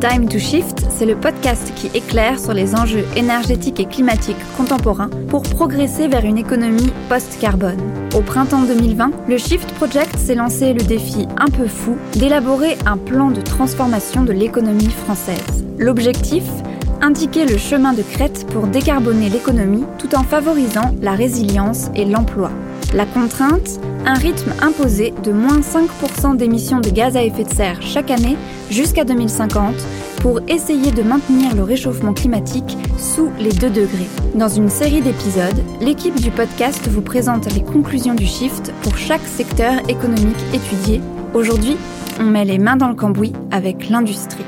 Time to Shift, c'est le podcast qui éclaire sur les enjeux énergétiques et climatiques contemporains pour progresser vers une économie post-carbone. Au printemps 2020, le Shift Project s'est lancé le défi un peu fou d'élaborer un plan de transformation de l'économie française. L'objectif? Indiquer le chemin de crête pour décarboner l'économie tout en favorisant la résilience et l'emploi. La contrainte? Un rythme imposé de moins 5% d'émissions de gaz à effet de serre chaque année jusqu'à 2050 pour essayer de maintenir le réchauffement climatique sous les 2 degrés. Dans une série d'épisodes, l'équipe du podcast vous présente les conclusions du shift pour chaque secteur économique étudié. Aujourd'hui, on met les mains dans le cambouis avec l'industrie.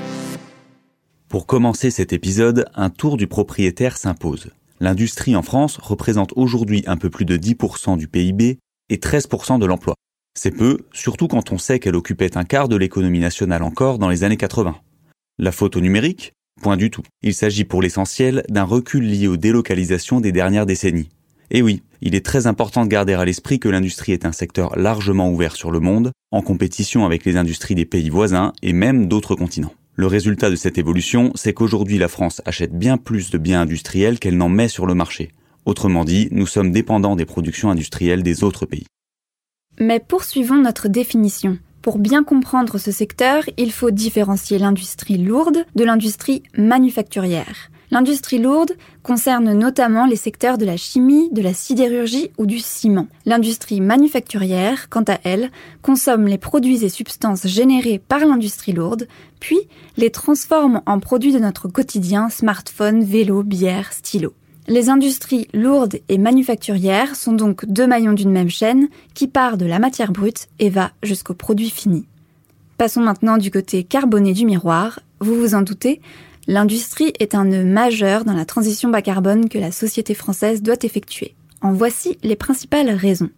Pour commencer cet épisode, un tour du propriétaire s'impose. L'industrie en France représente aujourd'hui un peu plus de 10% du PIB et 13% de l'emploi. C'est peu, surtout quand on sait qu'elle occupait un quart de l'économie nationale encore dans les années 80. La faute au numérique Point du tout. Il s'agit pour l'essentiel d'un recul lié aux délocalisations des dernières décennies. Et oui, il est très important de garder à l'esprit que l'industrie est un secteur largement ouvert sur le monde, en compétition avec les industries des pays voisins et même d'autres continents. Le résultat de cette évolution, c'est qu'aujourd'hui la France achète bien plus de biens industriels qu'elle n'en met sur le marché. Autrement dit, nous sommes dépendants des productions industrielles des autres pays. Mais poursuivons notre définition. Pour bien comprendre ce secteur, il faut différencier l'industrie lourde de l'industrie manufacturière. L'industrie lourde concerne notamment les secteurs de la chimie, de la sidérurgie ou du ciment. L'industrie manufacturière, quant à elle, consomme les produits et substances générés par l'industrie lourde, puis les transforme en produits de notre quotidien, smartphone, vélo, bière, stylo. Les industries lourdes et manufacturières sont donc deux maillons d'une même chaîne qui part de la matière brute et va jusqu'au produit fini. Passons maintenant du côté carboné du miroir. Vous vous en doutez, L'industrie est un nœud majeur dans la transition bas carbone que la société française doit effectuer. En voici les principales raisons.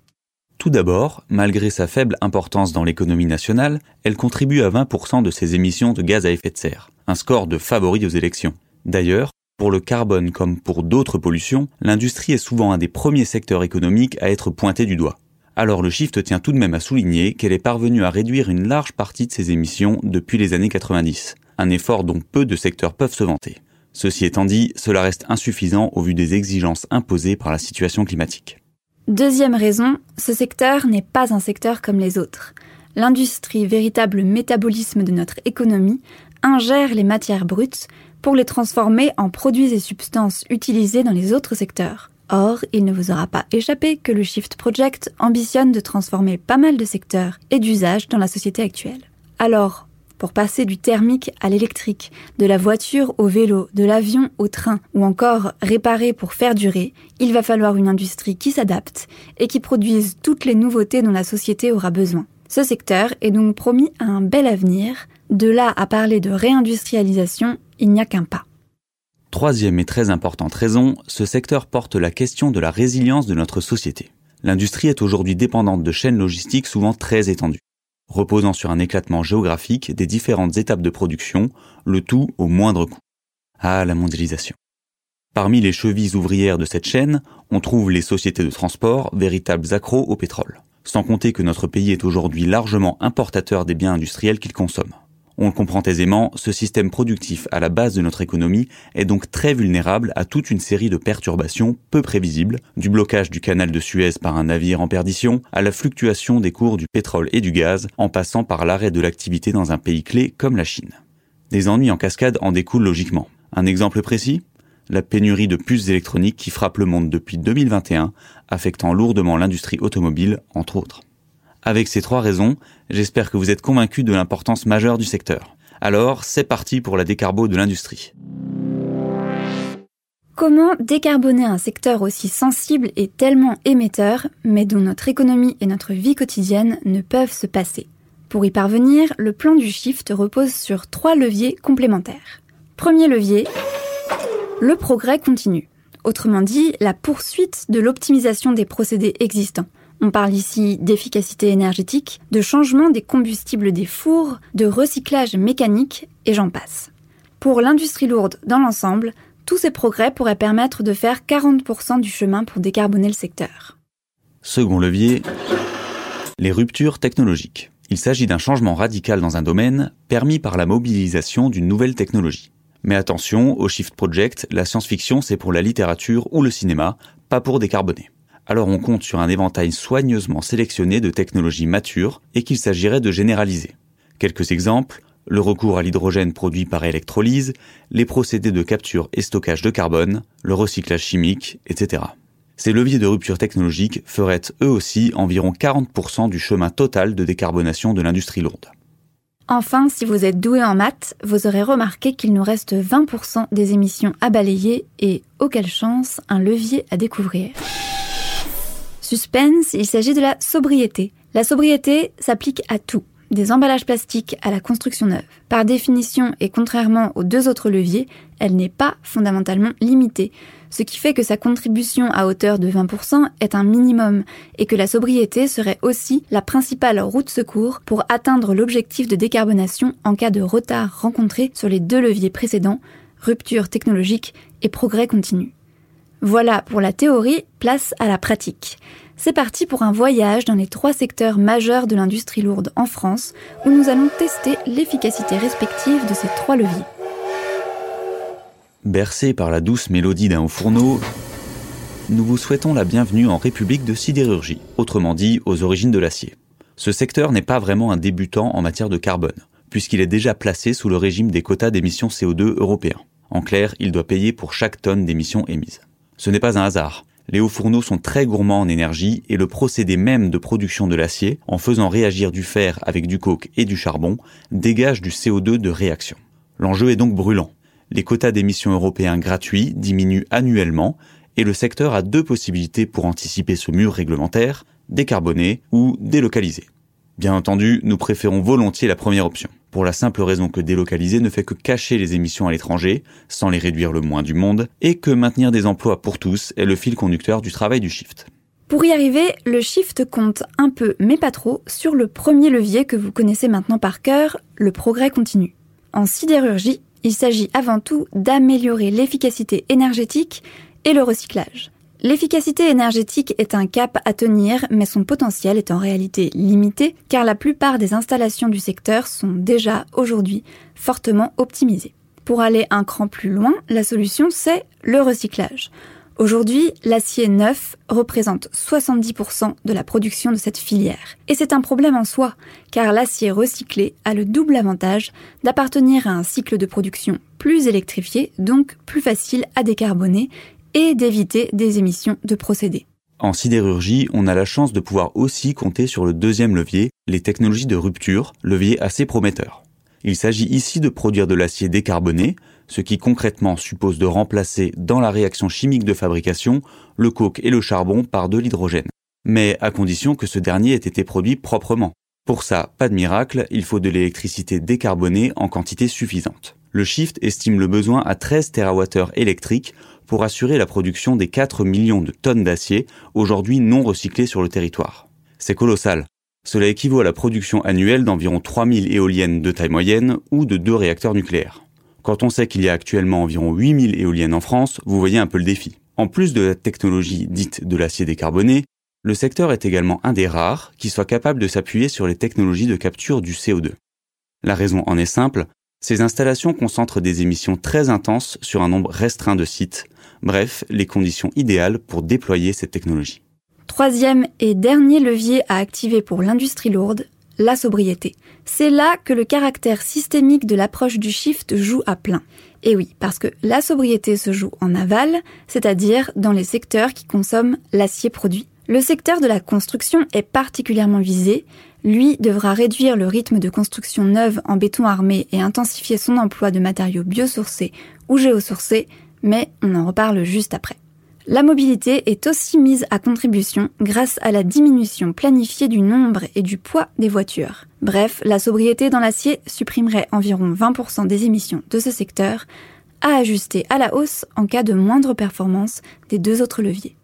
Tout d'abord, malgré sa faible importance dans l'économie nationale, elle contribue à 20% de ses émissions de gaz à effet de serre, un score de favori aux élections. D'ailleurs, pour le carbone comme pour d'autres pollutions, l'industrie est souvent un des premiers secteurs économiques à être pointé du doigt. Alors le Shift tient tout de même à souligner qu'elle est parvenue à réduire une large partie de ses émissions depuis les années 90 un effort dont peu de secteurs peuvent se vanter. Ceci étant dit, cela reste insuffisant au vu des exigences imposées par la situation climatique. Deuxième raison, ce secteur n'est pas un secteur comme les autres. L'industrie, véritable métabolisme de notre économie, ingère les matières brutes pour les transformer en produits et substances utilisés dans les autres secteurs. Or, il ne vous aura pas échappé que le Shift Project ambitionne de transformer pas mal de secteurs et d'usages dans la société actuelle. Alors, pour passer du thermique à l'électrique, de la voiture au vélo, de l'avion au train, ou encore réparer pour faire durer, il va falloir une industrie qui s'adapte et qui produise toutes les nouveautés dont la société aura besoin. Ce secteur est donc promis à un bel avenir. De là à parler de réindustrialisation, il n'y a qu'un pas. Troisième et très importante raison, ce secteur porte la question de la résilience de notre société. L'industrie est aujourd'hui dépendante de chaînes logistiques souvent très étendues reposant sur un éclatement géographique des différentes étapes de production, le tout au moindre coût. Ah, la mondialisation. Parmi les chevilles ouvrières de cette chaîne, on trouve les sociétés de transport, véritables accros au pétrole. Sans compter que notre pays est aujourd'hui largement importateur des biens industriels qu'il consomme. On le comprend aisément, ce système productif à la base de notre économie est donc très vulnérable à toute une série de perturbations peu prévisibles, du blocage du canal de Suez par un navire en perdition, à la fluctuation des cours du pétrole et du gaz, en passant par l'arrêt de l'activité dans un pays clé comme la Chine. Des ennuis en cascade en découlent logiquement. Un exemple précis? La pénurie de puces électroniques qui frappe le monde depuis 2021, affectant lourdement l'industrie automobile, entre autres. Avec ces trois raisons, j'espère que vous êtes convaincus de l'importance majeure du secteur. Alors, c'est parti pour la décarbo de l'industrie. Comment décarboner un secteur aussi sensible et tellement émetteur, mais dont notre économie et notre vie quotidienne ne peuvent se passer? Pour y parvenir, le plan du Shift repose sur trois leviers complémentaires. Premier levier, le progrès continu. Autrement dit, la poursuite de l'optimisation des procédés existants. On parle ici d'efficacité énergétique, de changement des combustibles des fours, de recyclage mécanique et j'en passe. Pour l'industrie lourde dans l'ensemble, tous ces progrès pourraient permettre de faire 40% du chemin pour décarboner le secteur. Second levier, les ruptures technologiques. Il s'agit d'un changement radical dans un domaine permis par la mobilisation d'une nouvelle technologie. Mais attention, au Shift Project, la science-fiction c'est pour la littérature ou le cinéma, pas pour décarboner. Alors on compte sur un éventail soigneusement sélectionné de technologies matures et qu'il s'agirait de généraliser. Quelques exemples, le recours à l'hydrogène produit par électrolyse, les procédés de capture et stockage de carbone, le recyclage chimique, etc. Ces leviers de rupture technologique feraient eux aussi environ 40% du chemin total de décarbonation de l'industrie lourde. Enfin, si vous êtes doué en maths, vous aurez remarqué qu'il nous reste 20% des émissions à balayer et, auquel chance, un levier à découvrir. Suspense, il s'agit de la sobriété. La sobriété s'applique à tout des emballages plastiques à la construction neuve. Par définition et contrairement aux deux autres leviers, elle n'est pas fondamentalement limitée, ce qui fait que sa contribution à hauteur de 20% est un minimum et que la sobriété serait aussi la principale route secours pour atteindre l'objectif de décarbonation en cas de retard rencontré sur les deux leviers précédents, rupture technologique et progrès continu. Voilà pour la théorie, place à la pratique. C'est parti pour un voyage dans les trois secteurs majeurs de l'industrie lourde en France, où nous allons tester l'efficacité respective de ces trois leviers. Bercé par la douce mélodie d'un haut fourneau, nous vous souhaitons la bienvenue en République de sidérurgie, autrement dit aux origines de l'acier. Ce secteur n'est pas vraiment un débutant en matière de carbone, puisqu'il est déjà placé sous le régime des quotas d'émissions CO2 européens. En clair, il doit payer pour chaque tonne d'émissions émises. Ce n'est pas un hasard. Les hauts fourneaux sont très gourmands en énergie et le procédé même de production de l'acier, en faisant réagir du fer avec du coke et du charbon, dégage du CO2 de réaction. L'enjeu est donc brûlant. Les quotas d'émissions européens gratuits diminuent annuellement et le secteur a deux possibilités pour anticiper ce mur réglementaire, décarboner ou délocaliser. Bien entendu, nous préférons volontiers la première option pour la simple raison que délocaliser ne fait que cacher les émissions à l'étranger, sans les réduire le moins du monde, et que maintenir des emplois pour tous est le fil conducteur du travail du shift. Pour y arriver, le shift compte un peu, mais pas trop, sur le premier levier que vous connaissez maintenant par cœur, le progrès continu. En sidérurgie, il s'agit avant tout d'améliorer l'efficacité énergétique et le recyclage. L'efficacité énergétique est un cap à tenir, mais son potentiel est en réalité limité, car la plupart des installations du secteur sont déjà aujourd'hui fortement optimisées. Pour aller un cran plus loin, la solution c'est le recyclage. Aujourd'hui, l'acier neuf représente 70% de la production de cette filière. Et c'est un problème en soi, car l'acier recyclé a le double avantage d'appartenir à un cycle de production plus électrifié, donc plus facile à décarboner, et d'éviter des émissions de procédés. En sidérurgie, on a la chance de pouvoir aussi compter sur le deuxième levier, les technologies de rupture, levier assez prometteur. Il s'agit ici de produire de l'acier décarboné, ce qui concrètement suppose de remplacer dans la réaction chimique de fabrication le coke et le charbon par de l'hydrogène. Mais à condition que ce dernier ait été produit proprement. Pour ça, pas de miracle, il faut de l'électricité décarbonée en quantité suffisante. Le Shift estime le besoin à 13 TWh électriques pour assurer la production des 4 millions de tonnes d'acier aujourd'hui non recyclées sur le territoire. C'est colossal. Cela équivaut à la production annuelle d'environ 3000 éoliennes de taille moyenne ou de deux réacteurs nucléaires. Quand on sait qu'il y a actuellement environ 8000 éoliennes en France, vous voyez un peu le défi. En plus de la technologie dite de l'acier décarboné, le secteur est également un des rares qui soit capable de s'appuyer sur les technologies de capture du CO2. La raison en est simple, ces installations concentrent des émissions très intenses sur un nombre restreint de sites, Bref, les conditions idéales pour déployer cette technologie. Troisième et dernier levier à activer pour l'industrie lourde, la sobriété. C'est là que le caractère systémique de l'approche du shift joue à plein. Et oui, parce que la sobriété se joue en aval, c'est-à-dire dans les secteurs qui consomment l'acier produit. Le secteur de la construction est particulièrement visé. Lui devra réduire le rythme de construction neuve en béton armé et intensifier son emploi de matériaux biosourcés ou géosourcés mais on en reparle juste après. La mobilité est aussi mise à contribution grâce à la diminution planifiée du nombre et du poids des voitures. Bref, la sobriété dans l'acier supprimerait environ 20% des émissions de ce secteur, à ajuster à la hausse en cas de moindre performance des deux autres leviers.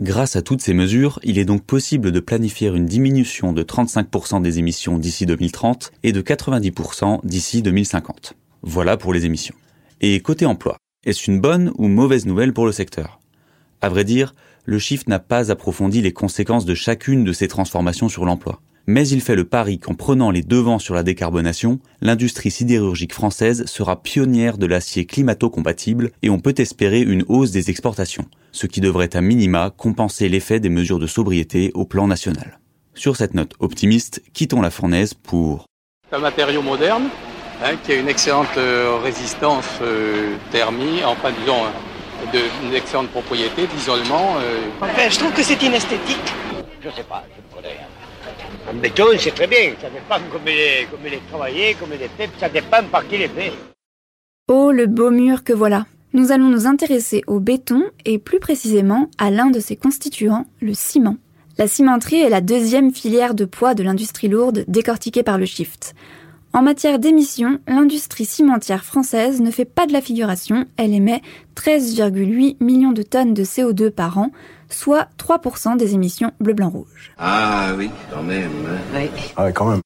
Grâce à toutes ces mesures, il est donc possible de planifier une diminution de 35% des émissions d'ici 2030 et de 90% d'ici 2050. Voilà pour les émissions. Et côté emploi, est-ce une bonne ou mauvaise nouvelle pour le secteur? À vrai dire, le Shift n'a pas approfondi les conséquences de chacune de ces transformations sur l'emploi. Mais il fait le pari qu'en prenant les devants sur la décarbonation, l'industrie sidérurgique française sera pionnière de l'acier climato-compatible et on peut espérer une hausse des exportations, ce qui devrait à minima compenser l'effet des mesures de sobriété au plan national. Sur cette note optimiste, quittons la fournaise pour... un matériau moderne hein, qui a une excellente euh, résistance euh, thermique, enfin disons de, une excellente propriété d'isolement. Euh. Enfin, je trouve que c'est inesthétique. Je sais pas, je ne connais rien. En béton, c'est très bien. Ça dépend comment il est, comme il est travaillé, comme il est fait, ça dépend par qui il est fait. Oh, le beau mur que voilà. Nous allons nous intéresser au béton et plus précisément à l'un de ses constituants, le ciment. La cimenterie est la deuxième filière de poids de l'industrie lourde décortiquée par le Shift. En matière d'émissions, l'industrie cimentière française ne fait pas de la figuration, elle émet 13,8 millions de tonnes de CO2 par an, soit 3% des émissions bleu-blanc-rouge. Ah oui, quand même. Hein. Oui. Ah quand même.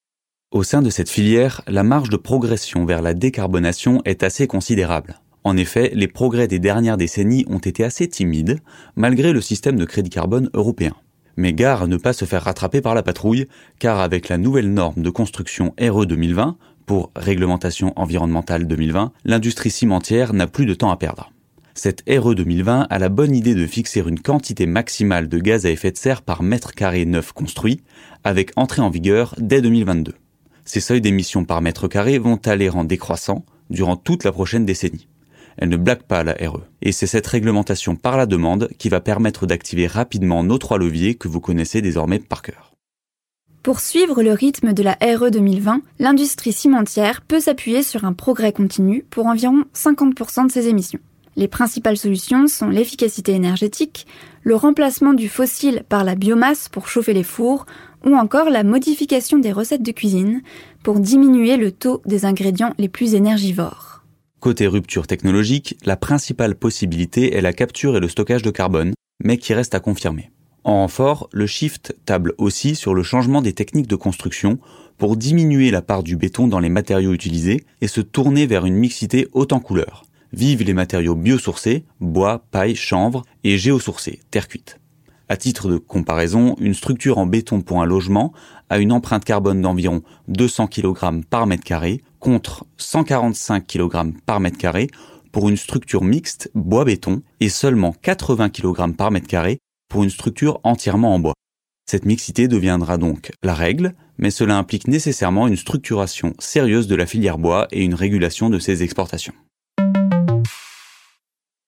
Au sein de cette filière, la marge de progression vers la décarbonation est assez considérable. En effet, les progrès des dernières décennies ont été assez timides, malgré le système de crédit carbone européen. Mais gare à ne pas se faire rattraper par la patrouille, car avec la nouvelle norme de construction RE 2020, pour Réglementation environnementale 2020, l'industrie cimentière n'a plus de temps à perdre. Cette RE 2020 a la bonne idée de fixer une quantité maximale de gaz à effet de serre par mètre carré neuf construit, avec entrée en vigueur dès 2022. Ces seuils d'émissions par mètre carré vont aller en décroissant durant toute la prochaine décennie. Elle ne blague pas la RE. Et c'est cette réglementation par la demande qui va permettre d'activer rapidement nos trois leviers que vous connaissez désormais par cœur. Pour suivre le rythme de la RE 2020, l'industrie cimentière peut s'appuyer sur un progrès continu pour environ 50% de ses émissions. Les principales solutions sont l'efficacité énergétique, le remplacement du fossile par la biomasse pour chauffer les fours, ou encore la modification des recettes de cuisine pour diminuer le taux des ingrédients les plus énergivores. Côté rupture technologique, la principale possibilité est la capture et le stockage de carbone, mais qui reste à confirmer. En renfort, le Shift table aussi sur le changement des techniques de construction pour diminuer la part du béton dans les matériaux utilisés et se tourner vers une mixité haute en couleurs. Vive les matériaux biosourcés, bois, paille, chanvre et géosourcés, terre cuite. À titre de comparaison, une structure en béton pour un logement a une empreinte carbone d'environ 200 kg par mètre carré contre 145 kg par mètre carré pour une structure mixte bois-béton et seulement 80 kg par mètre carré pour une structure entièrement en bois. Cette mixité deviendra donc la règle, mais cela implique nécessairement une structuration sérieuse de la filière bois et une régulation de ses exportations.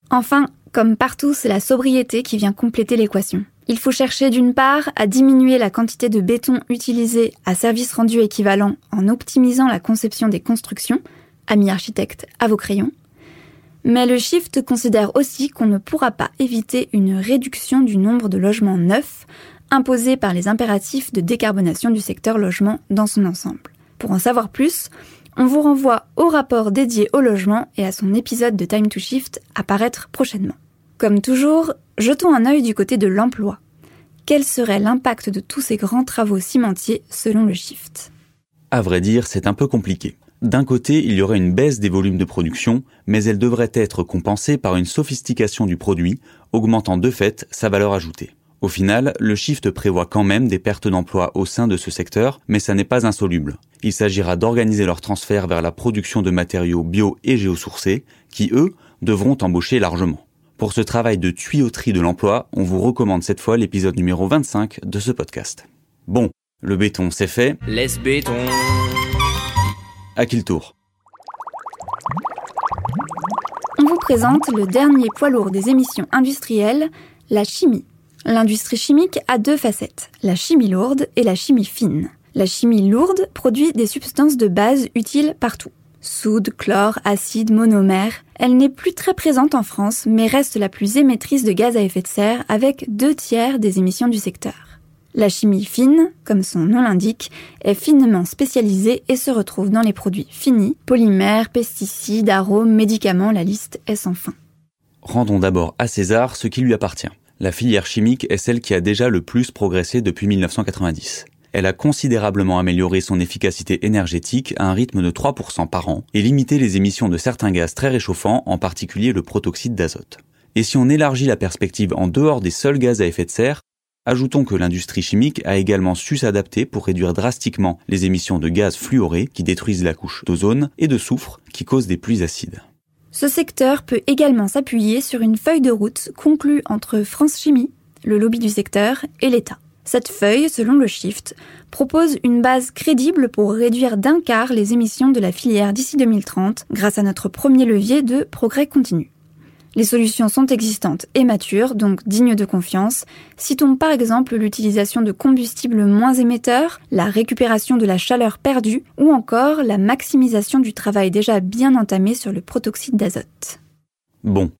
Enfin, comme partout, c'est la sobriété qui vient compléter l'équation. Il faut chercher d'une part à diminuer la quantité de béton utilisé à service rendu équivalent en optimisant la conception des constructions, amis architectes à vos crayons. Mais le shift considère aussi qu'on ne pourra pas éviter une réduction du nombre de logements neufs imposés par les impératifs de décarbonation du secteur logement dans son ensemble. Pour en savoir plus, on vous renvoie au rapport dédié au logement et à son épisode de Time to Shift à paraître prochainement. Comme toujours, jetons un œil du côté de l'emploi. Quel serait l'impact de tous ces grands travaux cimentiers selon le Shift? À vrai dire, c'est un peu compliqué. D'un côté, il y aurait une baisse des volumes de production, mais elle devrait être compensée par une sophistication du produit, augmentant de fait sa valeur ajoutée. Au final, le shift prévoit quand même des pertes d'emplois au sein de ce secteur, mais ça n'est pas insoluble. Il s'agira d'organiser leur transfert vers la production de matériaux bio et géosourcés, qui eux devront embaucher largement. Pour ce travail de tuyauterie de l'emploi, on vous recommande cette fois l'épisode numéro 25 de ce podcast. Bon, le béton c'est fait. Laisse béton. À qui le tour On vous présente le dernier poids lourd des émissions industrielles, la chimie. L'industrie chimique a deux facettes, la chimie lourde et la chimie fine. La chimie lourde produit des substances de base utiles partout soude, chlore, acide, monomère. Elle n'est plus très présente en France, mais reste la plus émettrice de gaz à effet de serre avec deux tiers des émissions du secteur. La chimie fine, comme son nom l'indique, est finement spécialisée et se retrouve dans les produits finis, polymères, pesticides, arômes, médicaments, la liste est sans fin. Rendons d'abord à César ce qui lui appartient. La filière chimique est celle qui a déjà le plus progressé depuis 1990 elle a considérablement amélioré son efficacité énergétique à un rythme de 3% par an et limité les émissions de certains gaz très réchauffants, en particulier le protoxyde d'azote. Et si on élargit la perspective en dehors des seuls gaz à effet de serre, Ajoutons que l'industrie chimique a également su s'adapter pour réduire drastiquement les émissions de gaz fluorés qui détruisent la couche d'ozone et de soufre qui causent des pluies acides. Ce secteur peut également s'appuyer sur une feuille de route conclue entre France Chimie, le lobby du secteur et l'État. Cette feuille, selon le Shift, propose une base crédible pour réduire d'un quart les émissions de la filière d'ici 2030 grâce à notre premier levier de progrès continu. Les solutions sont existantes et matures, donc dignes de confiance. Citons par exemple l'utilisation de combustibles moins émetteurs, la récupération de la chaleur perdue ou encore la maximisation du travail déjà bien entamé sur le protoxyde d'azote. Bon,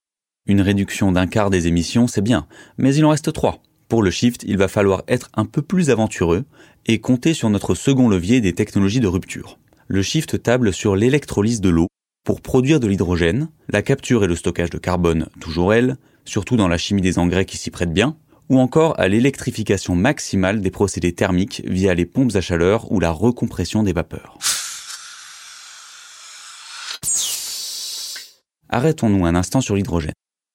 une réduction d'un quart des émissions, c'est bien, mais il en reste trois. Pour le shift, il va falloir être un peu plus aventureux et compter sur notre second levier des technologies de rupture. Le shift table sur l'électrolyse de l'eau pour produire de l'hydrogène, la capture et le stockage de carbone, toujours elle, surtout dans la chimie des engrais qui s'y prête bien, ou encore à l'électrification maximale des procédés thermiques via les pompes à chaleur ou la recompression des vapeurs. Arrêtons-nous un instant sur l'hydrogène.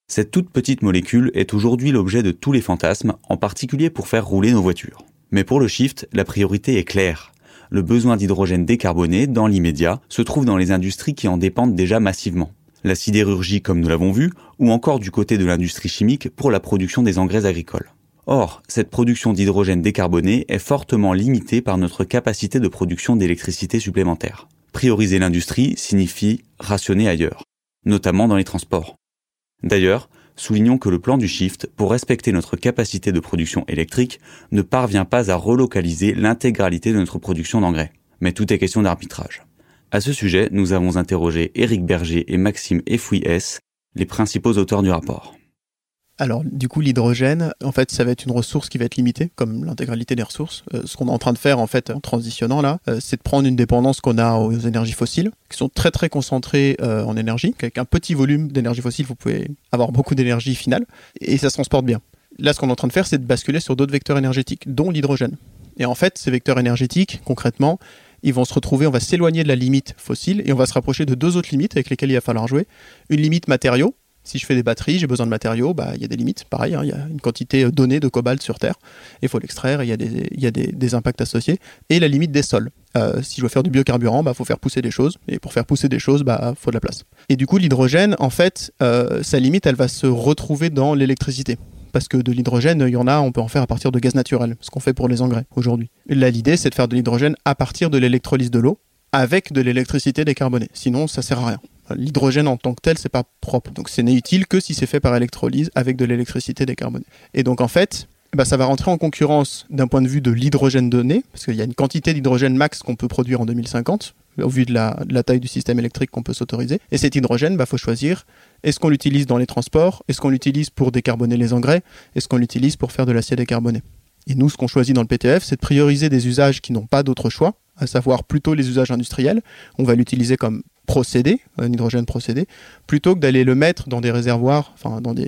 Cette toute petite molécule est aujourd'hui l'objet de tous les fantasmes, en particulier pour faire rouler nos voitures. Mais pour le shift, la priorité est claire le besoin d'hydrogène décarboné, dans l'immédiat, se trouve dans les industries qui en dépendent déjà massivement. La sidérurgie, comme nous l'avons vu, ou encore du côté de l'industrie chimique pour la production des engrais agricoles. Or, cette production d'hydrogène décarboné est fortement limitée par notre capacité de production d'électricité supplémentaire. Prioriser l'industrie signifie rationner ailleurs, notamment dans les transports. D'ailleurs, soulignons que le plan du Shift, pour respecter notre capacité de production électrique, ne parvient pas à relocaliser l'intégralité de notre production d'engrais. Mais tout est question d'arbitrage. À ce sujet, nous avons interrogé Éric Berger et Maxime Efouy-S, les principaux auteurs du rapport. Alors, du coup, l'hydrogène, en fait, ça va être une ressource qui va être limitée, comme l'intégralité des ressources. Euh, ce qu'on est en train de faire, en fait, en transitionnant là, euh, c'est de prendre une dépendance qu'on a aux énergies fossiles, qui sont très très concentrées euh, en énergie. Avec un petit volume d'énergie fossile, vous pouvez avoir beaucoup d'énergie finale, et ça se transporte bien. Là, ce qu'on est en train de faire, c'est de basculer sur d'autres vecteurs énergétiques, dont l'hydrogène. Et en fait, ces vecteurs énergétiques, concrètement, ils vont se retrouver, on va s'éloigner de la limite fossile et on va se rapprocher de deux autres limites avec lesquelles il va falloir jouer. Une limite matériaux, si je fais des batteries, j'ai besoin de matériaux, bah, il y a des limites. Pareil, hein, il y a une quantité euh, donnée de cobalt sur Terre. Il faut l'extraire, il y a, des, y a des, impacts associés. Et la limite des sols. Euh, si je veux faire du biocarburant, il bah, faut faire pousser des choses. Et pour faire pousser des choses, il bah, faut de la place. Et du coup, l'hydrogène, en fait, euh, sa limite, elle va se retrouver dans l'électricité. Parce que de l'hydrogène, il y en a, on peut en faire à partir de gaz naturel, ce qu'on fait pour les engrais aujourd'hui. Là, l'idée, c'est de faire de l'hydrogène à partir de l'électrolyse de l'eau, avec de l'électricité décarbonée. Sinon, ça sert à rien. L'hydrogène en tant que tel, c'est pas propre. Donc, ce n'est utile que si c'est fait par électrolyse avec de l'électricité décarbonée. Et donc, en fait, bah, ça va rentrer en concurrence d'un point de vue de l'hydrogène donné, parce qu'il y a une quantité d'hydrogène max qu'on peut produire en 2050, au vu de la, taille du système électrique qu'on peut s'autoriser. Et cet hydrogène, il bah, faut choisir est-ce qu'on l'utilise dans les transports Est-ce qu'on l'utilise pour décarboner les engrais Est-ce qu'on l'utilise pour faire de l'acier décarboné Et nous, ce qu'on choisit dans le PTF, c'est de prioriser des usages qui n'ont pas d'autre choix, à savoir plutôt les usages industriels. On va l'utiliser comme procédé, un hydrogène procédé, plutôt que d'aller le mettre dans des réservoirs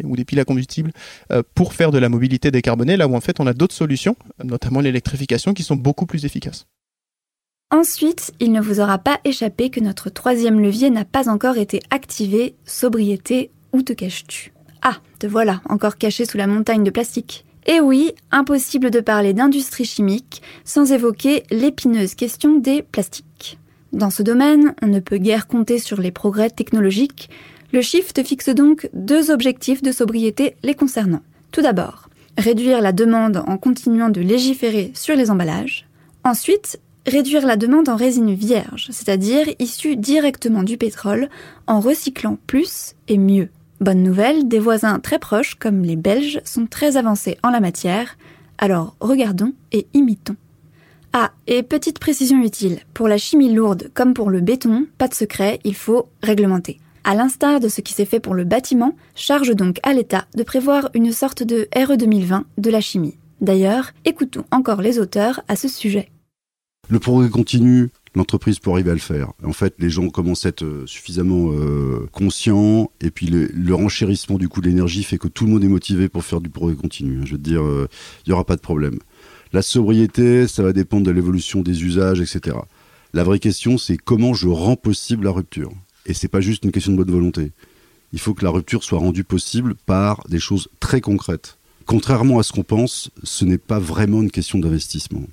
ou des piles à combustible euh, pour faire de la mobilité décarbonée, là où en fait on a d'autres solutions, notamment l'électrification, qui sont beaucoup plus efficaces. Ensuite, il ne vous aura pas échappé que notre troisième levier n'a pas encore été activé, sobriété, où te caches-tu? Ah, te voilà, encore caché sous la montagne de plastique. Et oui, impossible de parler d'industrie chimique sans évoquer l'épineuse question des plastiques. Dans ce domaine, on ne peut guère compter sur les progrès technologiques. Le Shift fixe donc deux objectifs de sobriété les concernant. Tout d'abord, réduire la demande en continuant de légiférer sur les emballages. Ensuite, réduire la demande en résine vierge, c'est-à-dire issue directement du pétrole, en recyclant plus et mieux. Bonne nouvelle, des voisins très proches comme les Belges sont très avancés en la matière, alors regardons et imitons. Ah, et petite précision utile, pour la chimie lourde comme pour le béton, pas de secret, il faut réglementer. À l'instar de ce qui s'est fait pour le bâtiment, charge donc à l'État de prévoir une sorte de RE 2020 de la chimie. D'ailleurs, écoutons encore les auteurs à ce sujet. Le progrès continue, l'entreprise pour arriver à le faire. En fait, les gens commencent à être euh, suffisamment euh, conscients, et puis le, renchérissement du coût de l'énergie fait que tout le monde est motivé pour faire du progrès continu. Je veux dire, euh, il n'y aura pas de problème. La sobriété, ça va dépendre de l'évolution des usages, etc. La vraie question, c'est comment je rends possible la rupture. Et c'est pas juste une question de bonne volonté. Il faut que la rupture soit rendue possible par des choses très concrètes. contrairement à ce qu'on pense, ce n'est pas vraiment une question d'investissement.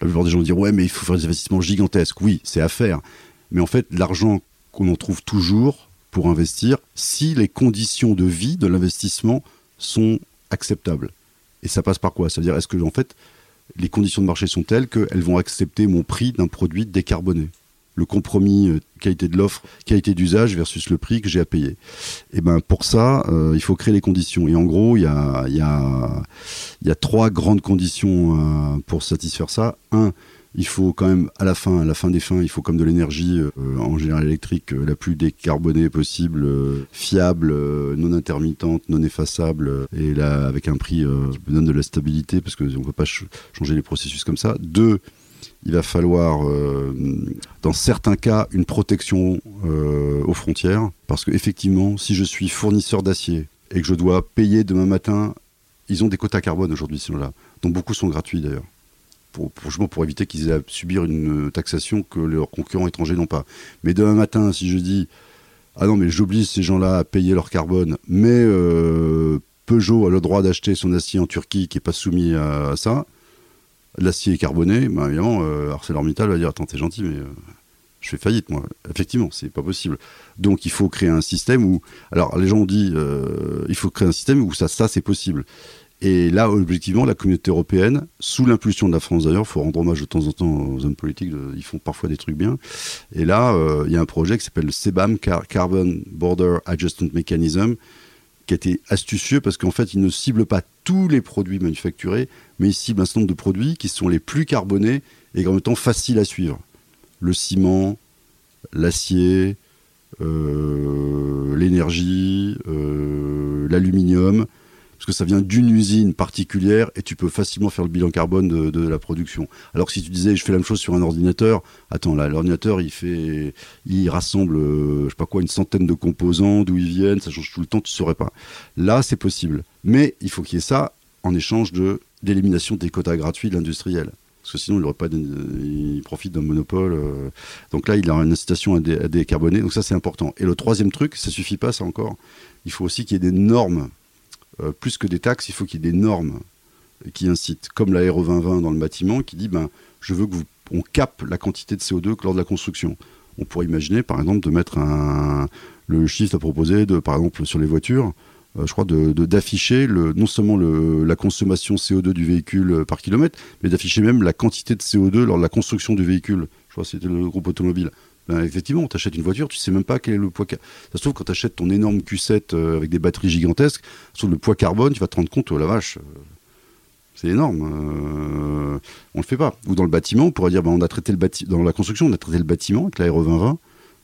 La plupart des gens dire ouais mais il faut faire des investissements gigantesques. Oui, c'est à faire. Mais en fait, l'argent qu'on en trouve toujours pour investir, si les conditions de vie de l'investissement sont acceptables. Et ça passe par quoi? C'est-à-dire est-ce que en fait les conditions de marché sont telles qu'elles vont accepter mon prix d'un produit décarboné le compromis euh, qualité de l'offre, qualité d'usage versus le prix que j'ai à payer. Et ben pour ça, euh, il faut créer les conditions. Et en gros, il y a trois grandes conditions euh, pour satisfaire ça. Un, il faut quand même, à la fin, des fins, il faut comme de l'énergie en général électrique la plus décarbonée possible, fiable, non intermittente, non effaçable, et là avec un prix qui donne de la stabilité parce qu'on ne peut pas changer les processus comme ça. Deux, il va falloir, euh, dans certains cas, une protection euh, aux frontières. Parce qu'effectivement, si je suis fournisseur d'acier et que je dois payer demain matin, ils ont des quotas carbone aujourd'hui, ces gens-là. Donc beaucoup sont gratuits d'ailleurs. Pour, pour, éviter qu'ils aient à subir une taxation que leurs concurrents étrangers n'ont pas. Mais demain matin, si je dis ah non, mais j'oblige ces gens-là à payer leur carbone, mais euh, Peugeot a le droit d'acheter son acier en Turquie qui n'est pas soumis à ça, l'acier est carboné, bah, évidemment, euh, ArcelorMittal va dire Attends, t'es gentil, mais euh, je fais faillite, moi. Effectivement, c'est pas possible. Donc, il faut créer un système où. Alors, les gens ont dit euh, Il faut créer un système où ça, ça c'est possible. Et là, objectivement, la communauté européenne, sous l'impulsion de la France d'ailleurs, il faut rendre hommage de temps en temps aux hommes politiques, ils font parfois des trucs bien. Et là, euh, il y a un projet qui s'appelle le CBAM, Carbon Border Adjustment Mechanism, qui a été astucieux parce qu'en fait, il ne cible pas tous les produits manufacturés, mais il cible un certain nombre de produits qui sont les plus carbonés et en même temps faciles à suivre. Le ciment, l'acier, euh, l'énergie, euh, l'aluminium, parce que ça vient d'une usine particulière et tu peux facilement faire le bilan carbone de, la production. Alors si tu disais je fais la même chose sur un ordinateur, attends là l'ordinateur il fait, il rassemble euh, je sais pas quoi une centaine de composants, d'où ils viennent, ça change tout le temps, tu saurais pas. Là c'est possible, mais il faut qu'il y ait ça en échange de d'élimination des quotas gratuits de l'industriel. Parce que sinon, il aurait pas il profite d'un monopole. Euh. Donc là, il a une incitation à, décarboner. Donc ça, c'est important. Et le troisième truc, ça suffit pas, ça encore. Il faut aussi qu'il y ait des normes euh, plus que des taxes, il faut qu'il y ait des normes qui incitent, comme la RE 2020 dans le bâtiment, qui dit ben, je veux que on capte la quantité de CO2 lors de la construction. On pourrait imaginer, par exemple, de mettre un, le chiffre à proposer, de, par exemple, sur les voitures, euh, je crois, d'afficher de, non seulement le, la consommation CO2 du véhicule euh, par kilomètre, mais d'afficher même la quantité de CO2 lors de la construction du véhicule. Je crois que c'était le groupe automobile. Ben, effectivement, tu achètes une voiture, tu sais même pas quel est le poids. Ça se trouve, quand tu achètes ton énorme Q7 euh, avec des batteries gigantesques, sur le poids carbone, tu vas te rendre compte, oh la vache, euh, c'est énorme. Euh, on le fait pas. Ou dans le bâtiment, on pourrait dire, ben, on a traité le dans la construction, on a traité le bâtiment avec l'aéro 2020,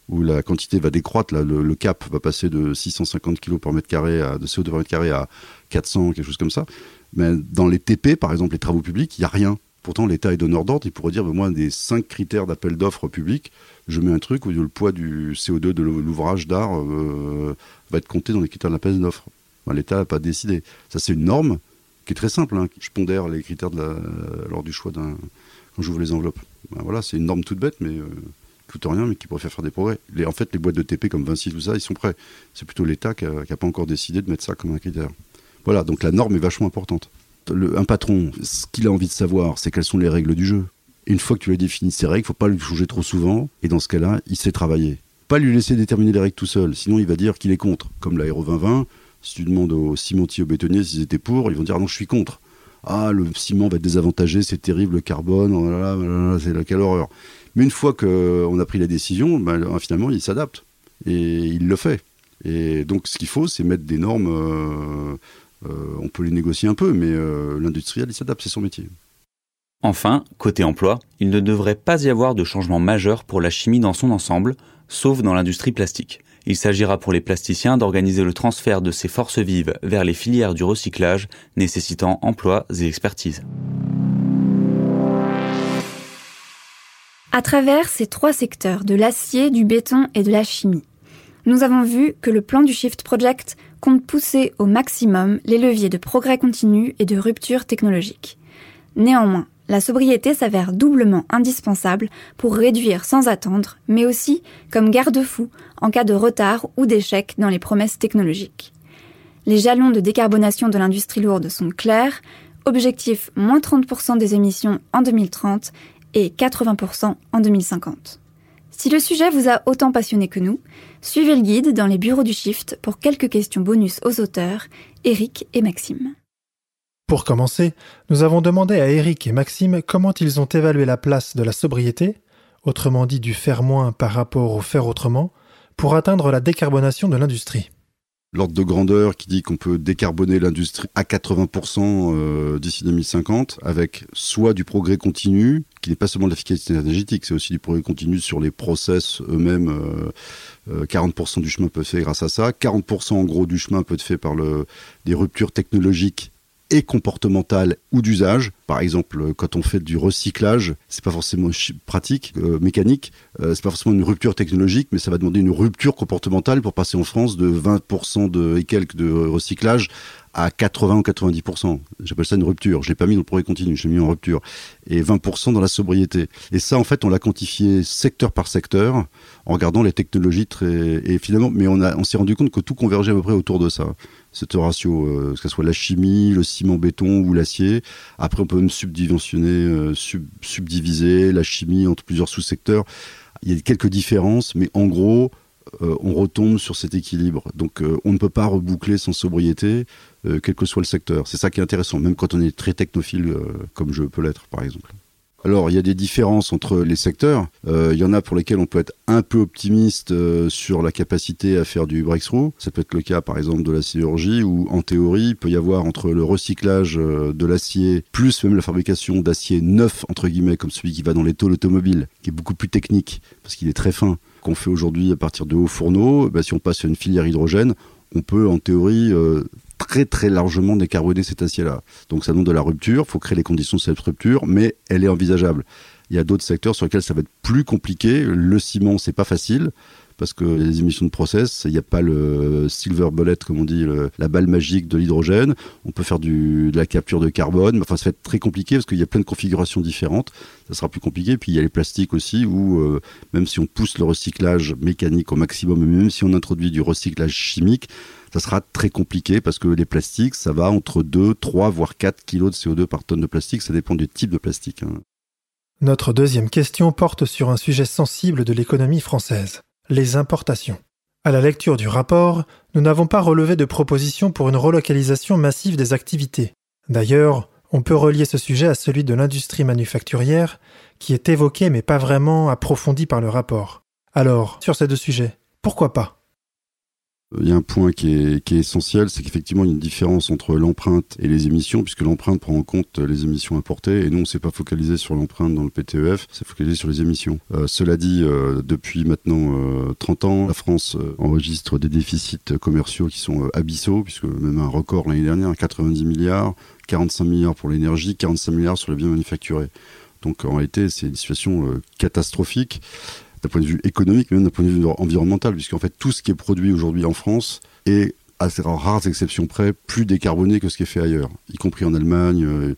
où la quantité va décroître, là, le, cap va passer de 650 kg par mètre carré, à, de CO2 par mètre carré à 400, quelque chose comme ça. Mais dans les TP, par exemple, les travaux publics, il n'y a rien. Pourtant, l'État est donneur d'ordre. Il pourrait dire, moi, des cinq critères d'appel d'offres publics, je mets un truc où le poids du CO2 de l'ouvrage d'art euh, va être compté dans les critères de l'appel d'offres. L'État n'a pas décidé. Ça, c'est une norme qui est très simple. Hein. Je pondère les critères de lors du choix d'un. quand j'ouvre les enveloppes. Ben, voilà, c'est une norme toute bête, mais. Euh, tout rien, mais qui pourrait faire faire des progrès. En fait, les boîtes de TP comme Vinci, tout ça, ils sont prêts. C'est plutôt l'État qui n'a pas encore décidé de mettre ça comme un critère. Voilà, donc la norme est vachement importante un patron, ce qu'il a envie de savoir, c'est quelles sont les règles du jeu. Une fois que tu as défini ces règles, il faut pas lui changer trop souvent. Et dans ce cas-là, il sait travailler. Pas lui laisser déterminer les règles tout seul. Sinon, il va dire qu'il est contre. Comme l'aéro 2020, si tu demandes aux cimentiers, aux bétonniers s'ils étaient pour, ils vont dire non, je suis contre. Ah, le ciment va être désavantagé, c'est terrible, le carbone, oh c'est la quelle horreur. Mais une fois qu'on a pris la décision, ben, finalement, il s'adapte. Et il le fait. Et donc, ce qu'il faut, c'est mettre des normes. Euh, euh, on peut les négocier un peu, mais euh, l'industriel, il s'adapte, c'est son métier. Enfin, côté emploi, il ne devrait pas y avoir de changement majeur pour la chimie dans son ensemble, sauf dans l'industrie plastique. Il s'agira pour les plasticiens d'organiser le transfert de ces forces vives vers les filières du recyclage, nécessitant emplois et expertise. À travers ces trois secteurs de l'acier, du béton et de la chimie, nous avons vu que le plan du Shift Project compte pousser au maximum les leviers de progrès continu et de rupture technologique. Néanmoins, la sobriété s'avère doublement indispensable pour réduire sans attendre, mais aussi comme garde-fou en cas de retard ou d'échec dans les promesses technologiques. Les jalons de décarbonation de l'industrie lourde sont clairs. Objectif moins 30% des émissions en 2030 et 80% en 2050. Si le sujet vous a autant passionné que nous, suivez le guide dans les bureaux du Shift pour quelques questions bonus aux auteurs, Eric et Maxime. Pour commencer, nous avons demandé à Eric et Maxime comment ils ont évalué la place de la sobriété, autrement dit du faire moins par rapport au faire autrement, pour atteindre la décarbonation de l'industrie l'ordre de grandeur qui dit qu'on peut décarboner l'industrie à 80% euh, d'ici 2050 avec soit du progrès continu, qui n'est pas seulement de l'efficacité énergétique, c'est aussi du progrès continu sur les process eux-mêmes. 40% euh, euh, du chemin peut être fait grâce à ça. 40% en gros du chemin peut être fait par le, des ruptures technologiques et comportementales ou d'usage. Par exemple, quand on fait du recyclage, c'est pas forcément pratique, euh, mécanique, euh, c'est pas forcément une rupture technologique, mais ça va demander une rupture comportementale pour passer en France de 20% de, et quelques de recyclage à 80 ou 90%. J'appelle ça une rupture. Je l'ai pas mis dans le progrès continu, je l'ai mis en rupture. Et 20% dans la sobriété. Et ça, en fait, on l'a quantifié secteur par secteur en regardant les technologies très, et finalement, mais on on s'est rendu compte que tout convergeait à peu près autour de ça. Cette ratio, euh, que ce soit la chimie, le ciment béton ou l'acier. Après, on peut même subdimensionner, euh, subdiviser la chimie entre plusieurs sous-secteurs. Il y a quelques différences, mais en gros, euh, on retombe sur cet équilibre. Donc on ne peut pas reboucler sans sobriété, quel que soit le secteur. C'est ça qui est intéressant, même quand on est très technophile, comme je peux l'être par exemple. Alors, il y a des différences entre les secteurs. il y en a pour lesquels on peut être un peu optimiste sur la capacité à faire du breakthrough. Ça peut être le cas, par exemple, de la sidérurgie, où en théorie, il peut y avoir entre le recyclage de l'acier, plus même la fabrication d'acier neuf, entre guillemets, comme celui qui va dans les tôles automobiles, qui est beaucoup plus technique, parce qu'il est très fin, qu'on fait aujourd'hui à partir de hauts fourneaux, bah, si on passe à une filière hydrogène, on peut en théorie euh, très très largement décarboner cet acier-là. Donc ça demande de la rupture, il faut créer les conditions de cette rupture, mais elle est envisageable. Il y a d'autres secteurs sur lesquels ça va être plus compliqué. Le ciment, c'est pas facile parce que les émissions de process, il n'y a pas le silver bullet, comme on dit, la balle magique de l'hydrogène. On peut faire de la capture de carbone, enfin, ça va être très compliqué parce qu'il y a plein de configurations différentes. Ça sera plus compliqué. Puis il y a les plastiques aussi, où euh, même si on pousse le recyclage mécanique au maximum, même si on introduit du recyclage chimique, ça sera très compliqué parce que les plastiques, ça va entre 2, 3, voire 4 kilos de CO2 par tonne de plastique. Ça dépend du type de plastique. Hein. Notre deuxième question porte sur un sujet sensible de l'économie française les importations. À la lecture du rapport, nous n'avons pas relevé de proposition pour une relocalisation massive des activités. D'ailleurs, on peut relier ce sujet à celui de l'industrie manufacturière, qui est évoqué mais pas vraiment approfondi par le rapport. Alors, sur ces deux sujets, pourquoi pas? Il y a un point qui est, essentiel, c'est qu'effectivement, il y a une différence entre l'empreinte et les émissions, puisque l'empreinte prend en compte les émissions importées, et nous, on ne s'est pas focalisé sur l'empreinte dans le PTEF, c'est focalisé sur les émissions. Euh, cela dit, euh, depuis maintenant 30 euh, ans, la France enregistre des déficits commerciaux qui sont abyssaux, puisque même un record l'année dernière, 90 milliards, 45 milliards pour l'énergie, 45 milliards sur les biens manufacturés. Donc en réalité, c'est une situation catastrophique d'un point de vue économique, mais même d'un point de vue environnemental, puisqu'en fait, tout ce qui est produit aujourd'hui en France est, à rares exceptions près, plus décarboné que ce qui est fait ailleurs, y compris en Allemagne. Euh,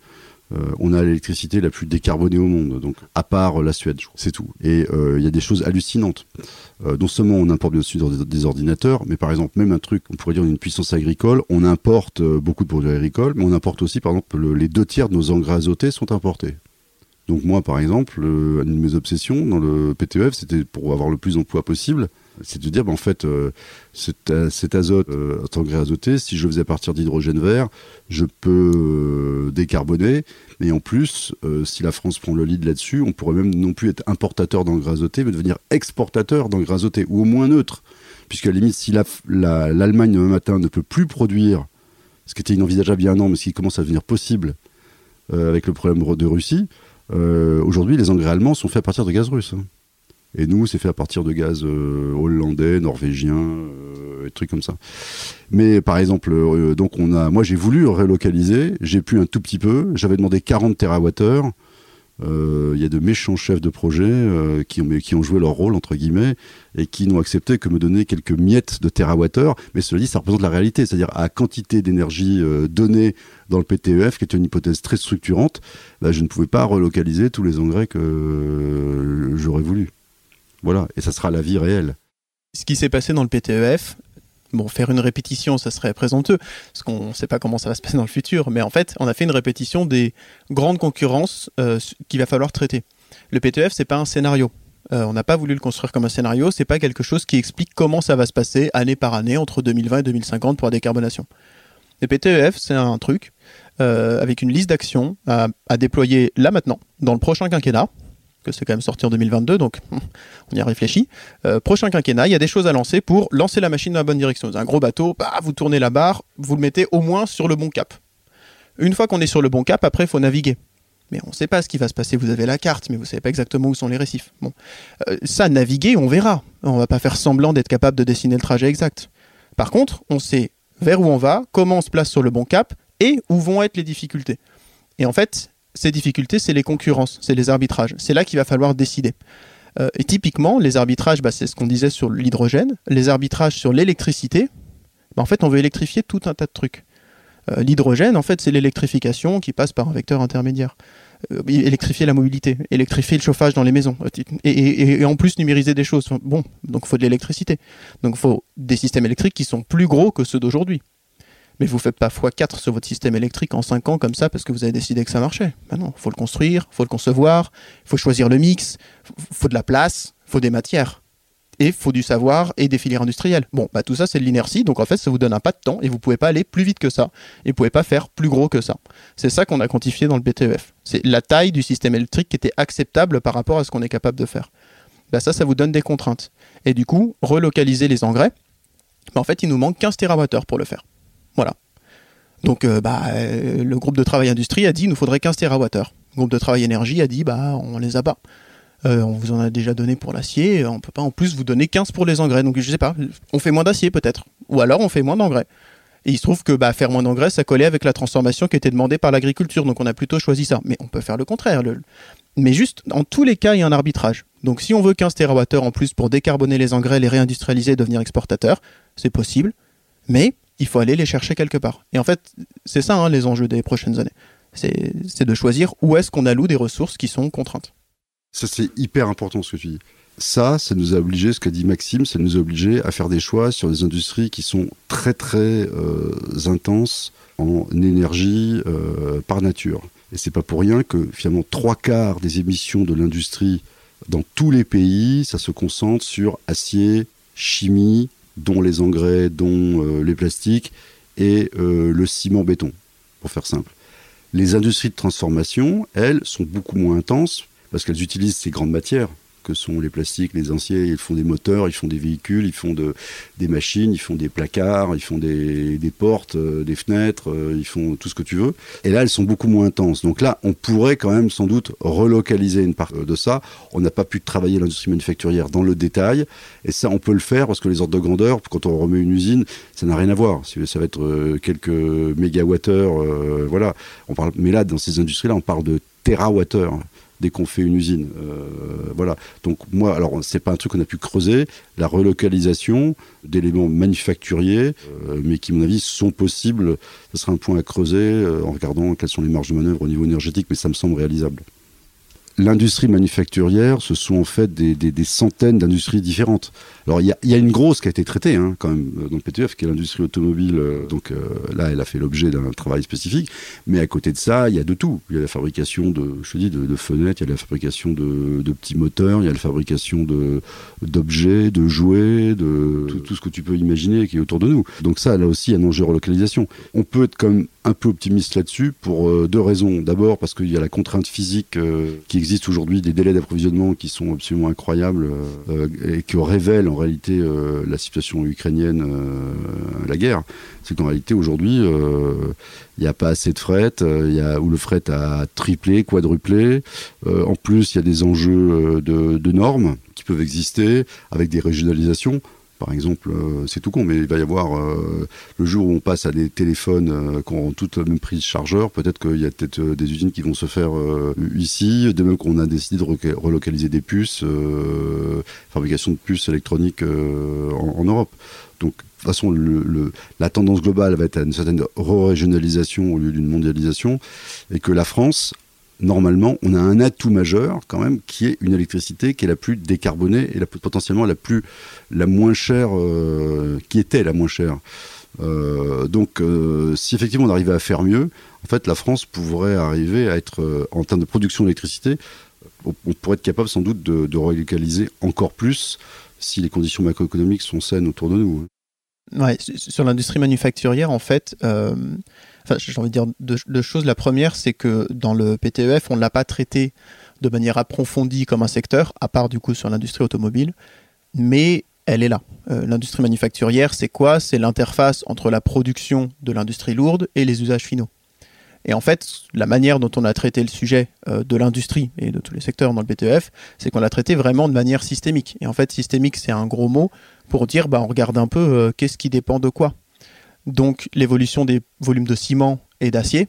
euh, on a l'électricité la plus décarbonée au monde, donc à part la Suède, c'est tout. Et euh, il y a des choses hallucinantes. non seulement on importe bien sûr des ordinateurs, mais par exemple même un truc, on pourrait dire une puissance agricole, on importe beaucoup de produits agricoles, mais on importe aussi par exemple les deux tiers de nos engrais azotés sont importés. Donc moi, par exemple, une de mes obsessions dans le PTEF, c'était pour avoir le plus d'emplois possible, c'est de dire, ben, en fait, euh, euh, cet, azote, euh, engrais azoté, si je le faisais partir d'hydrogène vert, je peux euh, décarboner. Mais en plus, si la France prend le lead là-dessus, on pourrait même non plus être importateur d'engrais azoté, mais devenir exportateur d'engrais azoté, ou au moins neutre. Puisque à la limite, si l'Allemagne demain matin ne peut plus produire, ce qui était inenvisageable il y a un an, mais ce qui commence à devenir possible avec le problème de Russie, euh, aujourd'hui, les engrais allemands sont faits à partir de gaz russe. Hein. Et nous, c'est fait à partir de gaz euh, hollandais, norvégien, euh, et trucs comme ça. Mais par exemple, donc on a, moi j'ai voulu relocaliser, j'ai pu un tout petit peu, j'avais demandé 40 TWh, il y a de méchants chefs de projet euh, qui, ont, joué leur rôle, entre guillemets, et qui n'ont accepté que me donner quelques miettes de terawattheure. Mais cela dit, ça représente la réalité, c'est-à-dire à quantité d'énergie euh, donnée dans le PTEF, qui est une hypothèse très structurante, bah, je ne pouvais pas relocaliser tous les engrais que j'aurais voulu. Voilà, et ça sera la vie réelle. Ce qui s'est passé dans le PTEF, Bon, faire une répétition, ça serait présomptueux, parce qu'on ne sait pas comment ça va se passer dans le futur, mais en fait, on a fait une répétition des grandes concurrences euh, qu'il va falloir traiter. Le PTF, c'est pas un scénario. Euh, on n'a pas voulu le construire comme un scénario, c'est pas quelque chose qui explique comment ça va se passer année par année entre 2020 et 2050 pour la décarbonation. Le PTEF, c'est un truc euh, avec une liste d'actions à déployer là maintenant, dans le prochain quinquennat, c'est quand même sorti en 2022, donc on y a réfléchi. Euh, prochain quinquennat, il y a des choses à lancer pour lancer la machine dans la bonne direction. un gros bateau, bah, vous tournez la barre, vous le mettez au moins sur le bon cap. Une fois qu'on est sur le bon cap, après, il faut naviguer. Mais on ne sait pas ce qui va se passer. Vous avez la carte, mais vous ne savez pas exactement où sont les récifs. Bon, euh, ça, naviguer, on verra. On va pas faire semblant d'être capable de dessiner le trajet exact. Par contre, on sait vers où on va, comment on se place sur le bon cap et où vont être les difficultés. Et en fait, ces difficultés, c'est les concurrences, c'est les arbitrages. C'est là qu'il va falloir décider. Euh, et typiquement, les arbitrages, bah, c'est ce qu'on disait sur l'hydrogène. Les arbitrages sur l'électricité, bah, en fait, on veut électrifier tout un tas de trucs. Euh, l'hydrogène, en fait, c'est l'électrification qui passe par un vecteur intermédiaire. Euh, électrifier la mobilité, électrifier le chauffage dans les maisons, et, et en plus numériser des choses. Bon, donc il faut de l'électricité. Donc il faut des systèmes électriques qui sont plus gros que ceux d'aujourd'hui. Mais vous faites pas x4 sur votre système électrique en 5 ans comme ça parce que vous avez décidé que ça marchait. Ben non, faut le construire, faut le concevoir, faut choisir le mix, faut de la place, faut des matières. Et faut du savoir et des filières industrielles. Bon, bah tout ça c'est de l'inertie, donc en fait ça vous donne un pas de temps et vous pouvez pas aller plus vite que ça. Et vous pouvez pas faire plus gros que ça. C'est ça qu'on a quantifié dans le BTEF. C'est la taille du système électrique qui était acceptable par rapport à ce qu'on est capable de faire. Bah ça, ça vous donne des contraintes. Et du coup, relocaliser les engrais, bah en fait il nous manque 15 TWh pour le faire. Voilà. Donc euh, bah, euh, le groupe de travail industrie a dit il nous faudrait 15 TWh. Le groupe de travail énergie a dit bah on les a pas. Euh, on vous en a déjà donné pour l'acier, on peut pas en plus vous donner 15 pour les engrais. Donc je sais pas, on fait moins d'acier peut-être. Ou alors on fait moins d'engrais. Et il se trouve que bah, faire moins d'engrais, ça collait avec la transformation qui était demandée par l'agriculture. Donc on a plutôt choisi ça. Mais on peut faire le contraire. Mais juste, en tous les cas, il y a un arbitrage. Donc si on veut 15 TWh en plus pour décarboner les engrais, les réindustrialiser et devenir exportateur, c'est possible. Mais il faut aller les chercher quelque part. Et en fait, c'est ça hein, les enjeux des prochaines années. C'est de choisir où est-ce qu'on alloue des ressources qui sont contraintes. Ça, c'est hyper important ce que tu dis. Ça, ça nous a obligé, ce qu'a dit Maxime, ça nous a obligé à faire des choix sur des industries qui sont très très euh, intenses en énergie euh, par nature. Et c'est pas pour rien que finalement trois quarts des émissions de l'industrie dans tous les pays, ça se concentre sur acier, chimie, dont les engrais, dont euh, les plastiques et euh, le ciment béton, pour faire simple. Les industries de transformation, elles, sont beaucoup moins intenses parce qu'elles utilisent ces grandes matières que sont les plastiques, les anciens. Ils font des moteurs, ils font des véhicules, ils font de, des machines, ils font des placards, ils font des, portes, euh, des fenêtres, euh, ils font tout ce que tu veux. Et là, elles sont beaucoup moins intenses. Donc là, on pourrait quand même sans doute relocaliser une part de ça. On n'a pas pu travailler l'industrie manufacturière dans le détail. Et ça, on peut le faire parce que les ordres de grandeur, quand on remet une usine, ça n'a rien à voir. Ça va être euh, quelques mégawattheures, voilà. On parle, mais là, dans ces industries-là, on parle de terawattheures dès qu'on fait une usine. Euh, voilà. Donc moi, alors c'est pas un truc qu'on a pu creuser, la relocalisation d'éléments manufacturiers, euh, mais qui, à mon avis, sont possibles. Ce sera un point à creuser euh, en regardant quelles sont les marges de manœuvre au niveau énergétique, mais ça me semble réalisable l'industrie manufacturière, ce sont en fait des, centaines d'industries différentes. Alors il y a, une grosse qui a été traitée hein, quand même dans le PTF, qui est l'industrie automobile. Euh, donc euh, là, elle a fait l'objet d'un travail spécifique. Mais à côté de ça, il y a de tout. Il y a la fabrication de, je dis, de, fenêtres, il y a la fabrication de, petits moteurs, il y a la fabrication d'objets, de, jouets, de tout, tout, ce que tu peux imaginer qui est autour de nous. Donc ça, là aussi, un enjeu relocalisation. On peut être comme un peu optimiste là-dessus pour euh, deux raisons. D'abord parce qu'il y a la contrainte physique euh, qui existe aujourd'hui, des délais d'approvisionnement qui sont absolument incroyables euh, et qui révèlent en réalité la situation ukrainienne, la guerre. C'est qu'en réalité aujourd'hui, il n'y a pas assez de fret, y où le fret a triplé, quadruplé. en plus, il y a des enjeux de normes qui peuvent exister avec des régionalisations. Par exemple, euh, c'est tout con, mais il va y avoir euh, le jour où on passe à des téléphones euh, qui ont toutes la même prise chargeur, peut-être qu'il y a peut-être des usines qui vont se faire ici, de même qu'on a décidé de relocaliser des puces, fabrication de puces électroniques en, Europe. Donc, de toute façon, la tendance globale va être à une certaine re-régionalisation au lieu d'une mondialisation, et que la France normalement, on a un atout majeur quand même qui est une électricité qui est la plus décarbonée et la, potentiellement la plus la moins chère, euh, qui était la moins chère. Euh, donc, euh, si effectivement on arrivait à faire mieux, en fait, la France pourrait arriver à être, en termes de production d'électricité, on, pourrait être capable sans doute de, de relocaliser encore plus si les conditions macroéconomiques sont saines autour de nous. Hein. Ouais, sur l'industrie manufacturière, en fait, j'ai envie de dire deux, choses. La première, c'est que dans le PTEF, on ne l'a pas traité de manière approfondie comme un secteur, à part du coup sur l'industrie automobile, mais elle est là. Euh, l'industrie manufacturière, c'est quoi? C'est l'interface entre la production de l'industrie lourde et les usages finaux. Et en fait, la manière dont on a traité le sujet euh, de l'industrie et de tous les secteurs dans le PTEF, c'est qu'on l'a traité vraiment de manière systémique. Et en fait, systémique, c'est un gros mot pour dire, bah, on regarde un peu euh, qu'est-ce qui dépend de quoi? Donc l'évolution des volumes de ciment et d'acier,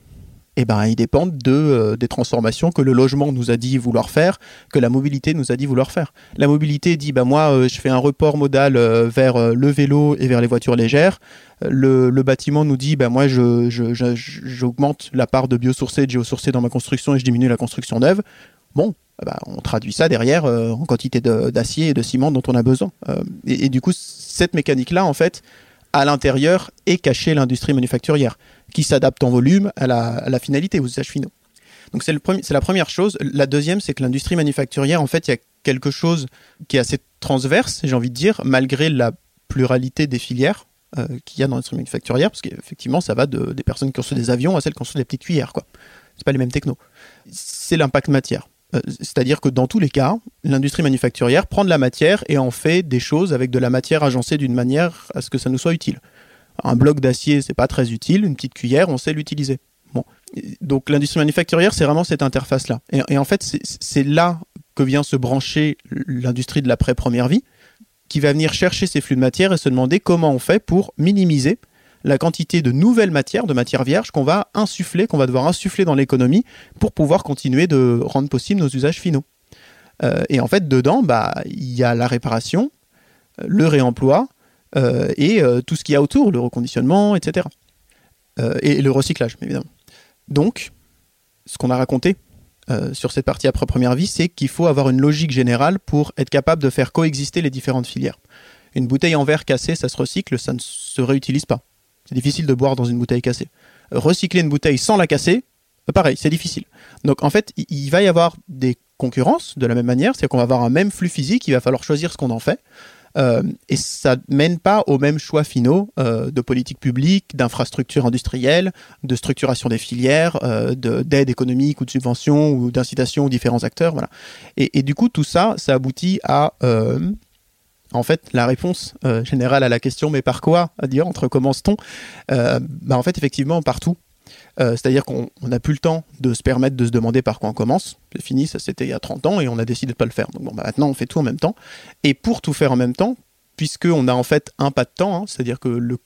eh ben, ils dépendent de, euh, des transformations que le logement nous a dit vouloir faire, que la mobilité nous a dit vouloir faire. La mobilité dit, bah, moi, euh, je fais un report modal euh, vers le vélo et vers les voitures légères. Le, bâtiment nous dit, bah, moi, j'augmente je, la part de biosourcé et de géosourcé dans ma construction et je diminue la construction neuve. Bon, bah, on traduit ça derrière en quantité d'acier et de ciment dont on a besoin. et, du coup, cette mécanique-là, en fait, à l'intérieur et cacher l'industrie manufacturière, qui s'adapte en volume à la, finalité, aux usages finaux. Donc c'est la première chose. La deuxième, c'est que l'industrie manufacturière, en fait, il y a quelque chose qui est assez transverse, j'ai envie de dire, malgré la pluralité des filières euh, qu'il y a dans l'industrie manufacturière, parce qu'effectivement, ça va de, des personnes qui construisent des avions à celles qui construisent des petites cuillères, quoi. C'est pas les mêmes technos. C'est l'impact matière. Euh, c'est-à-dire que dans tous les cas, l'industrie manufacturière prend de la matière et en fait des choses avec de la matière agencée d'une manière à ce que ça nous soit utile. Un bloc d'acier, c'est pas très utile. Une petite cuillère, on sait l'utiliser. Donc l'industrie manufacturière, c'est vraiment cette interface-là. Et, en fait, c'est là que vient se brancher l'industrie de l'après-première vie, qui va venir chercher ces flux de matière et se demander comment on fait pour minimiser la quantité de nouvelles matières, de matières vierges qu'on va insuffler, qu'on va devoir insuffler dans l'économie pour pouvoir continuer de rendre possible nos usages finaux. Euh, et en fait, dedans, bah, il y a la réparation, euh, le réemploi euh, et tout ce qu'il y a autour, le reconditionnement, etc. et le recyclage, évidemment. Donc, ce qu'on a raconté sur cette partie après première vie, c'est qu'il faut avoir une logique générale pour être capable de faire coexister les différentes filières. Une bouteille en verre cassée, ça se recycle, ça ne se réutilise pas. C'est difficile de boire dans une bouteille cassée. Recycler une bouteille sans la casser, euh, pareil, c'est difficile. Donc en fait, il va y avoir des concurrences de la même manière, c'est-à-dire qu'on va avoir un même flux physique, il va falloir choisir ce qu'on en fait. Euh, et ça mène pas aux mêmes choix finaux euh, de politique publique, d'infrastructures industrielles, de structuration des filières, d'aide économique ou de subvention ou d'incitation aux différents acteurs. Voilà. Et, du coup, tout ça, ça aboutit à en fait, la réponse euh, générale à la question, mais par quoi à dire entre commence-t-on euh, bah, En fait, effectivement, partout. Euh, c'est-à-dire qu'on n'a plus le temps de se permettre de se demander par quoi on commence. C'est fini, ça c'était il y a 30 ans et on a décidé de ne pas le faire. Donc bon, bah, maintenant, on fait tout en même temps. Et pour tout faire en même temps, puisqu'on a en fait un pas de temps, hein, c'est-à-dire que le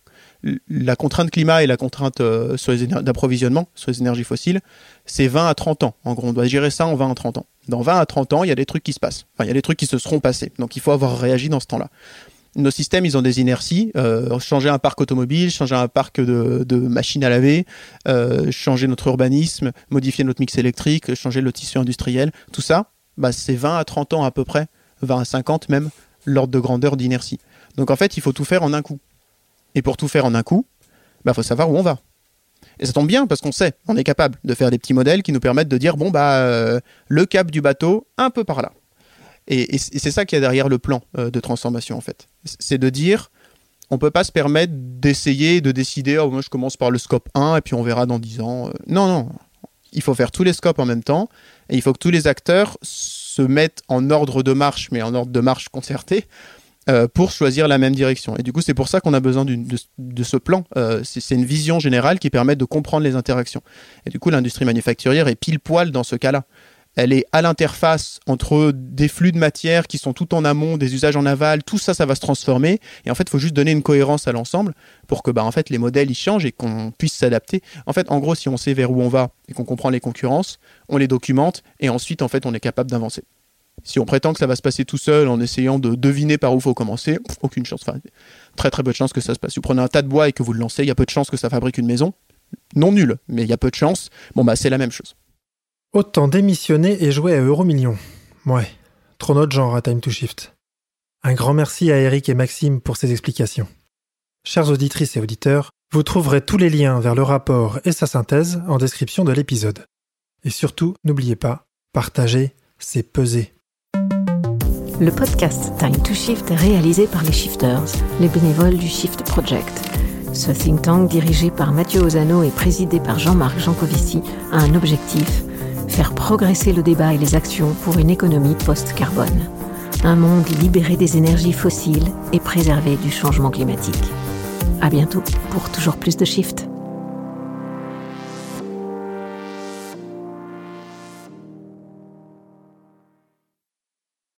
la contrainte climat et la contrainte euh, d'approvisionnement sur les énergies fossiles, c'est 20 à 30 ans. En gros, on doit gérer ça en 20 à 30 ans. Dans 20 à 30 ans, il y a des trucs qui se passent. Il y a des trucs qui se seront passés. Donc, il faut avoir réagi dans ce temps-là. Nos systèmes, ils ont des inerties. Euh, changer un parc automobile, changer un parc de, machines à laver, euh, changer notre urbanisme, modifier notre mix électrique, changer le tissu industriel, tout ça, bah, c'est 20 à 30 ans à peu près, 20 à 50 même, l'ordre de grandeur d'inertie. Donc en fait, il faut tout faire en un coup. Et pour tout faire en un coup, il bah, faut savoir où on va. Et ça tombe bien parce qu'on sait, on est capable de faire des petits modèles qui nous permettent de dire bon bah euh, le cap du bateau un peu par là. Et, c'est ça qui est derrière le plan euh, de transformation en fait. C'est de dire on peut pas se permettre d'essayer de décider oh moi je commence par le scope 1 et puis on verra dans 10 ans. Euh. non non, il faut faire tous les scopes en même temps et il faut que tous les acteurs se mettent en ordre de marche mais en ordre de marche concerté euh, pour choisir la même direction. Et du coup, c'est pour ça qu'on a besoin de, ce plan. Euh, c'est une vision générale qui permet de comprendre les interactions. Et du coup, l'industrie manufacturière est pile poil dans ce cas-là. Elle est à l'interface entre des flux de matière qui sont tout en amont, des usages en aval, tout ça, ça va se transformer. Et en fait, il faut juste donner une cohérence à l'ensemble pour que bah, en fait, les modèles ils changent et qu'on puisse s'adapter. En fait, en gros, si on sait vers où on va et qu'on comprend les concurrences, on les documente et ensuite, en fait, on est capable d'avancer. Si on prétend que ça va se passer tout seul en essayant de deviner par où faut commencer, aucune chance. Enfin, très très peu de chance que ça se passe. Si vous prenez un tas de bois et que vous le lancez, il y a peu de chance que ça fabrique une maison. Non nul, mais il y a peu de chance. Bon bah c'est la même chose. Autant démissionner et jouer à Euromillion. Ouais, trop notre genre à Time to Shift. Un grand merci à Eric et Maxime pour ces explications. Chers auditrices et auditeurs, vous trouverez tous les liens vers le rapport et sa synthèse en description de l'épisode. Et surtout, n'oubliez pas, partager, c'est peser. Le podcast Time to Shift est réalisé par les Shifters, les bénévoles du Shift Project. Ce think tank dirigé par Mathieu Ozano et présidé par Jean-Marc Jancovici a un objectif faire progresser le débat et les actions pour une économie post-carbone. Un monde libéré des énergies fossiles et préservé du changement climatique. À bientôt pour toujours plus de Shift.